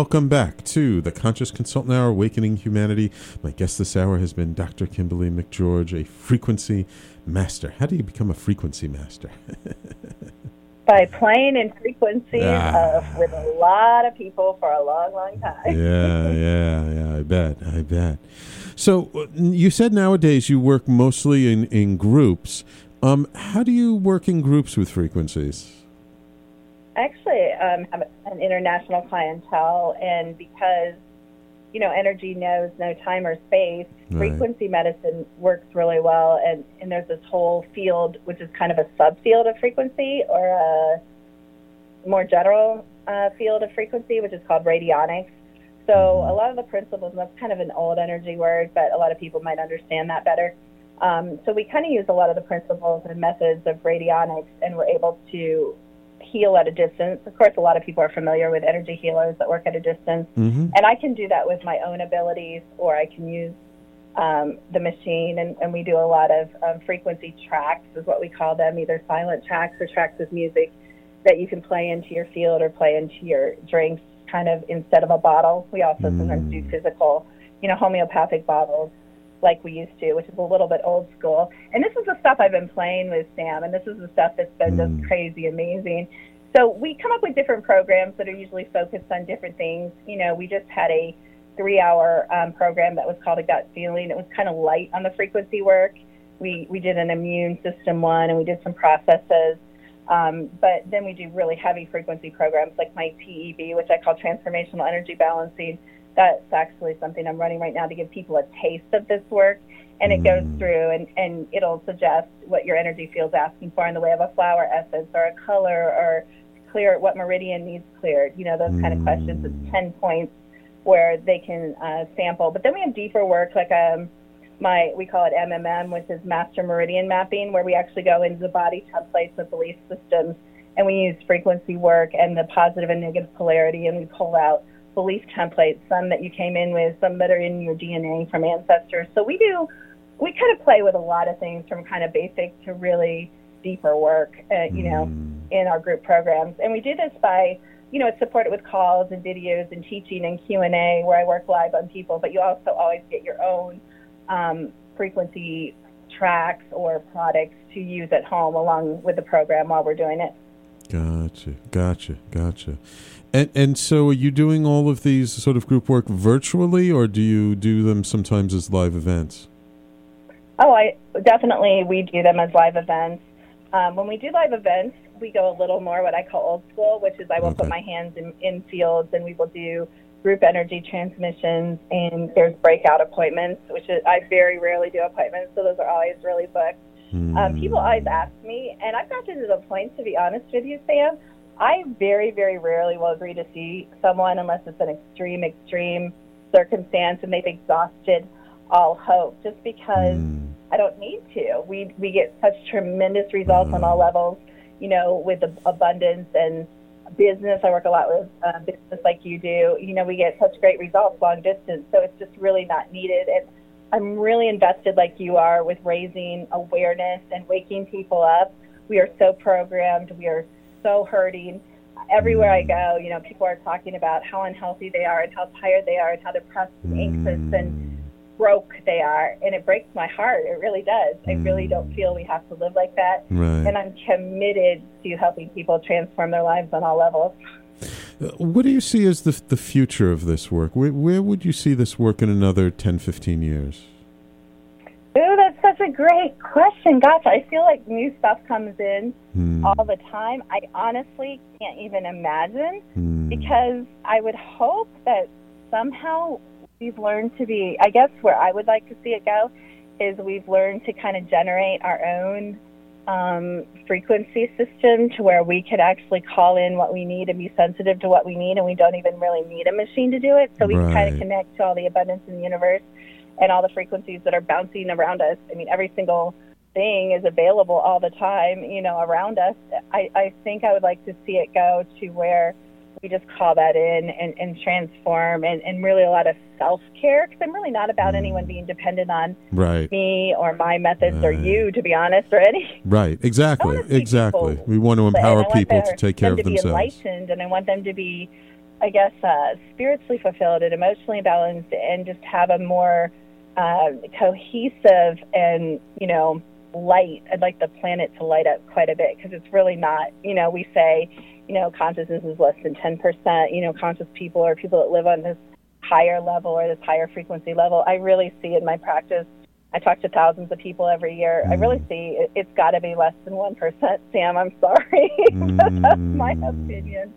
Welcome back to the Conscious Consultant Hour, Awakening Humanity. My guest this hour has been Dr. Kimberly McGeorge, a frequency master. How do you become a frequency master? <laughs> By playing in frequencies Ah. of, with a lot of people for a long, long time. yeah, <laughs> yeah, yeah. I bet. I bet. So uh, you said nowadays you work mostly in, in groups. Um, how do you work in groups with frequencies? I actually um, have an international clientele, and because you know energy knows no time or space, Right. frequency medicine works really well. And, and there's this whole field, which is kind of a subfield of frequency, or a more general uh, field of frequency, which is called radionics. So a lot of the principles, and that's kind of an old energy word, but a lot of people might understand that better. Um, so we kind of use a lot of the principles and methods of radionics, and we're able to heal at a distance. Of course, a lot of people are familiar with energy healers that work at a distance, Mm-hmm. and I can do that with my own abilities, or I can use um, the machine, and, and we do a lot of um, frequency tracks, is what we call them, either silent tracks or tracks with music that you can play into your field or play into your drinks, kind of instead of a bottle. We also sometimes do physical, you know, homeopathic bottles like we used to, which is a little bit old school. And this is the stuff I've been playing with Sam, and this is the stuff that's been just crazy amazing. So we come up with different programs that are usually focused on different things. You know, we just had a three-hour um, program that was called a gut feeling. It was kind of light on the frequency work. We we did an immune system one, and we did some processes. Um, but then we do really heavy frequency programs like my TEB, which I call Transformational Energy Balancing. That's actually something I'm running right now to give people a taste of this work. And it goes through and, and it'll suggest what your energy field's asking for in the way of a flower essence or a color or clear what meridian needs cleared. You know, those kind of questions. It's 10 points where they can uh, sample. But then we have deeper work like um, my we call it MMM, which is Master Meridian Mapping, where we actually go into the body templates of belief systems and we use frequency work and the positive and negative polarity, and we pull out belief templates, some that you came in with, some that are in your DNA from ancestors. So we do, we kind of play with a lot of things from kind of basic to really deeper work, uh, you know, in our group programs. And we do this by, you know, it's supported with calls and videos and teaching and Q&A where I work live on people, but you also always get your own um, frequency tracks or products to use at home along with the program while we're doing it. Gotcha, gotcha, gotcha. And and so, are you doing all of these sort of group work virtually, or do you do them sometimes as live events? Oh, I definitely we do them as live events. Um, when we do live events, we go a little more what I call old school, which is I will put my hands in, in fields and we will do group energy transmissions, and there's breakout appointments, which is, I very rarely do appointments, so those are always really booked. Um, people always ask me, and I've gotten to the point, to be honest with you, Sam, I very, very rarely will agree to see someone unless it's an extreme, extreme circumstance and they've exhausted all hope, just because I don't need to. We we get such tremendous results on all levels, you know, with the abundance and business. I work a lot with uh, business like you do. You know, we get such great results long distance, so it's just really not needed. And I'm really invested, like you are, with raising awareness and waking people up. We are so programmed. We are so hurting. Everywhere I go, you know, people are talking about how unhealthy they are and how tired they are and how depressed and anxious and broke they are. And it breaks my heart. It really does. I really don't feel we have to live like that. Right. And I'm committed to helping people transform their lives on all levels. Uh, What do you see as the the future of this work? Where, where would you see this work in another 10, 15 years? Ooh, that's a great question. Gosh, I feel like new stuff comes in all the time. I honestly can't even imagine because I would hope that somehow we've learned to be, I guess where I would like to see it go is we've learned to kind of generate our own um, frequency system to where we can actually call in what we need and be sensitive to what we need, and we don't even really need a machine to do it. So we can kind of connect to all the abundance in the universe and all the frequencies that are bouncing around us. I mean, every single thing is available all the time, you know, around us. I, I think I would like to see it go to where we just call that in and, and transform and, and really a lot of self care because I'm really not about anyone being dependent on Right. me or my methods or you, to be honest, or any. Right. <laughs> Exactly. Exactly. We want to empower people their- to take care them of to themselves. be enlightened, and I want them to be, I guess, uh, spiritually fulfilled and emotionally balanced, and just have a more uh, cohesive and you know light. I'd like the planet to light up quite a bit because it's really not. You know, we say, you know, consciousness is less than ten percent. You know, conscious people or people that live on this higher level or this higher frequency level. I really see in my practice. I talk to thousands of people every year. I really see it, it's got to be less than 1%, Sam. I'm sorry. <laughs> That's my opinion.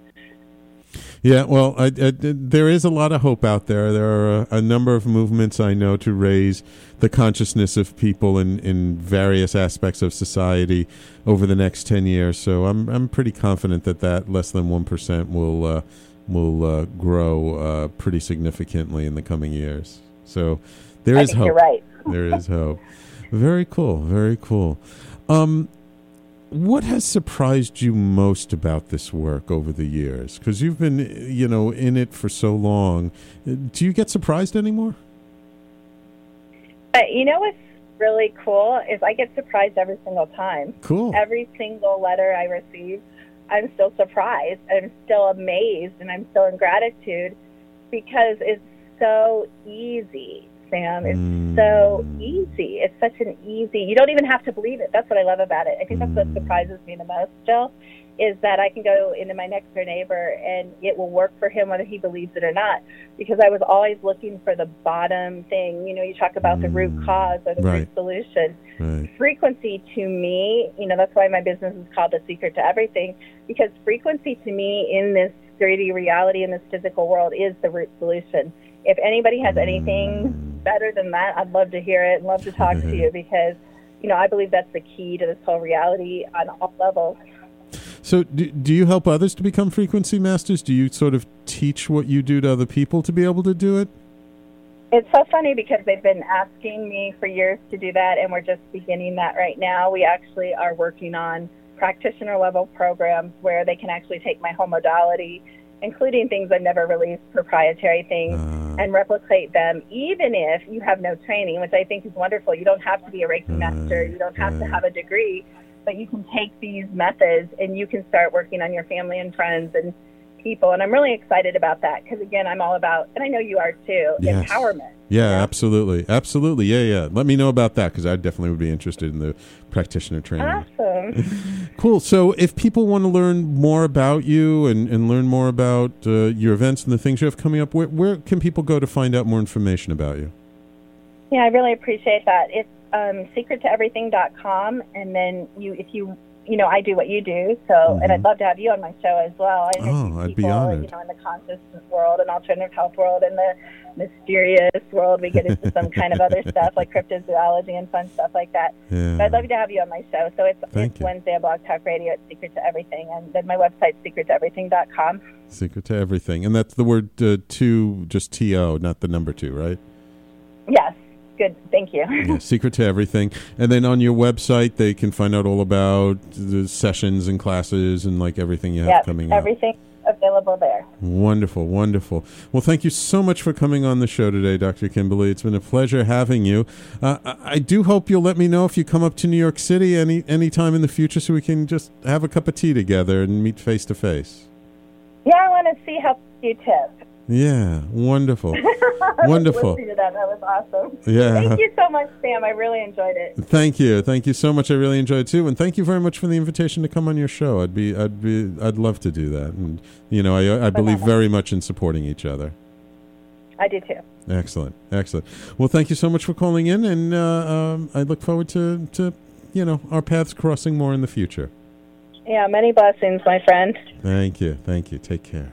Yeah, well, I, I, there is a lot of hope out there. There are a, a number of movements I know to raise the consciousness of people in, in various aspects of society over the next ten years. So I'm I'm pretty confident that that less than one percent will uh, will uh, grow uh, pretty significantly in the coming years. So there I is hope. you're right. there is hope. Very cool. Very cool. Um, what has surprised you most about this work over the years? Because you've been, you know, in it for so long. Do you get surprised anymore? But you know what's really cool is I get surprised every single time. Cool. Every single letter I receive, I'm still surprised. I'm still amazed, and I'm still in gratitude because it's so easy, Sam. It's hmm. so easy. It's such an easy. You don't even have to believe it. That's what I love about it. I think that's what hmm. surprises me the most, Jill, is that I can go into my next door neighbor and it will work for him whether he believes it or not. Because I was always looking for the bottom thing. You know, you talk about the root hmm. cause or the Right. root solution Right. frequency to me, you know, that's why my business is called The Secret to Everything, because frequency to me in this 3D reality, in this physical world, is the root solution. If anybody has anything better than that, I'd love to hear it and love to talk to mm-hmm. you because, you know, I believe that's the key to this whole reality on all levels. So, do, do you help others to become frequency masters? Do you sort of teach what you do to other people to be able to do it? It's so funny because they've been asking me for years to do that, and we're just beginning that right now. We actually are working on practitioner level programs where they can actually take my whole modality, including things I've never released, proprietary things, ah. Mm-hmm. and replicate them, even if you have no training, which I think is wonderful. You don't have to be a Reiki mm-hmm. master, you don't have to mm-hmm. have a degree, but you can take these methods and you can start working on your family and friends and people. And I'm really excited about that because, again, I'm all about, and I know you are too, Yes. empowerment. Yeah, absolutely, absolutely. Yeah, yeah. Let me know about that because I definitely would be interested in the practitioner training. Awesome. <laughs> Cool. So, if people want to learn more about you and, and learn more about uh, your events and the things you have coming up, where, where can people go to find out more information about you? yeah, I really appreciate that. It's um, secrettoeverything.com, and then you, if you you know, I do what you do. So, Mm-hmm. and I'd love to have you on my show as well. I Oh, I'd be honored. You know, in the conscious world and alternative health world and the mysterious world. We get into some kind of other <laughs> stuff like cryptozoology and fun stuff like that. Yeah. But I'd love to have you on my show. So it's, Thank it's you. Wednesday on Blog Talk Radio at Secret to Everything. And then my website's secrettoeverything.com. Secret to everything, and that's the word uh, two, just T O, not the number two, right? Yes. Good. Thank you. yeah, secret to everything. And then on your website, they can find out all about the sessions and classes and like everything you have Yep, coming up. everything available there. Wonderful, wonderful. Well, thank you so much for coming on the show today, Dr. Kimberly. It's been a pleasure having you. Uh, I, I do hope you'll let me know if you come up to New York City any any time in the future, so we can just have a cup of tea together and meet face to face. Yeah, I want to see how you tip. Yeah, wonderful, <laughs> wonderful. Listening to that, that was awesome. Yeah. Thank you so much, Sam. I really enjoyed it. Thank you, thank you so much. I really enjoyed it too, and thank you very much for the invitation to come on your show. I'd be, I'd be, I'd love to do that. And you know, I, I believe very much in supporting each other. I do too. Excellent, excellent. Well, thank you so much for calling in, and uh, um, I look forward to, to, you know, our paths crossing more in the future. Yeah, many blessings, my friend. Thank you, thank you. Take care.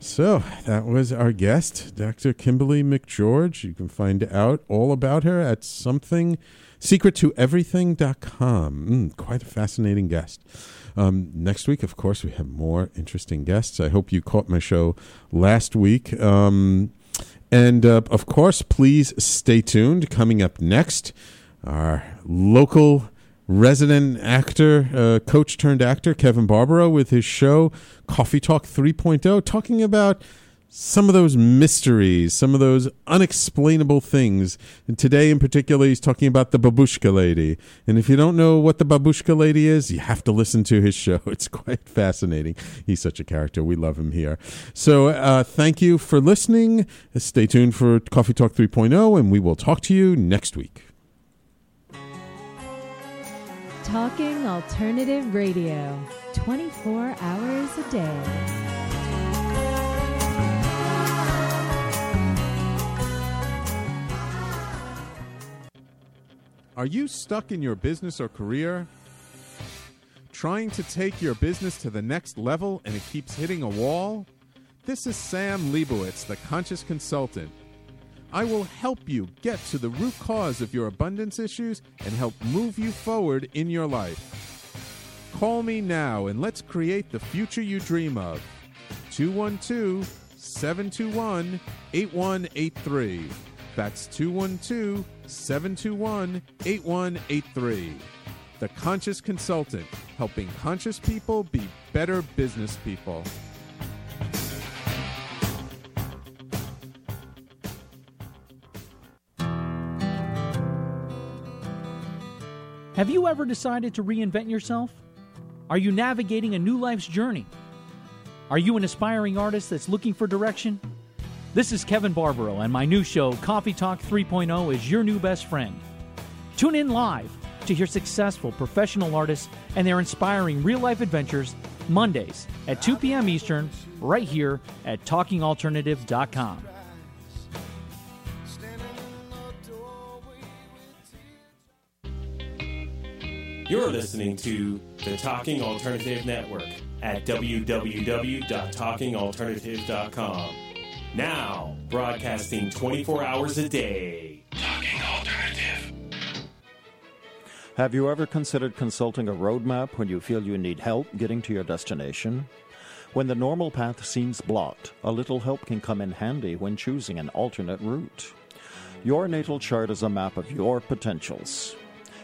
So that was our guest, Dr. Kimberly McGeorge. You can find out all about her at something secrettoeverything.com. Mm, quite a fascinating guest. Um, next week, of course, we have more interesting guests. I hope you caught my show last week. Um, and uh, of course, please stay tuned. Coming up next, our local resident actor, uh, coach turned actor, Kevin Barbaro, with his show Coffee Talk 3.0, talking about some of those mysteries, some of those unexplainable things. And today, in particular, he's talking about the babushka lady. And if you don't know what the babushka lady is, you have to listen to his show. <laughs> It's quite fascinating. He's such a character. We love him here. So, uh, thank you for listening. Stay tuned for Coffee Talk 3.0, and we will talk to you next week. Talking Alternative Radio, 24 hours a day. Are you stuck in your business or career? Trying to take your business to the next level and it keeps hitting a wall? This is Sam Liebowitz, the Conscious Consultant. I will help you get to the root cause of your abundance issues and help move you forward in your life. Call me now and let's create the future you dream of. 212 721 8183. That's 212 721 8183. The Conscious Consultant, helping conscious people be better business people. Have you ever decided to reinvent yourself? Are you navigating a new life's journey? Are you an aspiring artist that's looking for direction? This is Kevin Barbaro, and my new show, Coffee Talk 3.0, is your new best friend. Tune in live to hear successful professional artists and their inspiring real life adventures Mondays at 2 p.m. Eastern, right here at TalkingAlternative.com. You're listening to the Talking Alternative Network at www.talkingalternative.com. Now, broadcasting 24 hours a day. Talking Alternative. Have you ever considered consulting a roadmap when you feel you need help getting to your destination? When the normal path seems blocked, a little help can come in handy when choosing an alternate route. Your natal chart is a map of your potentials.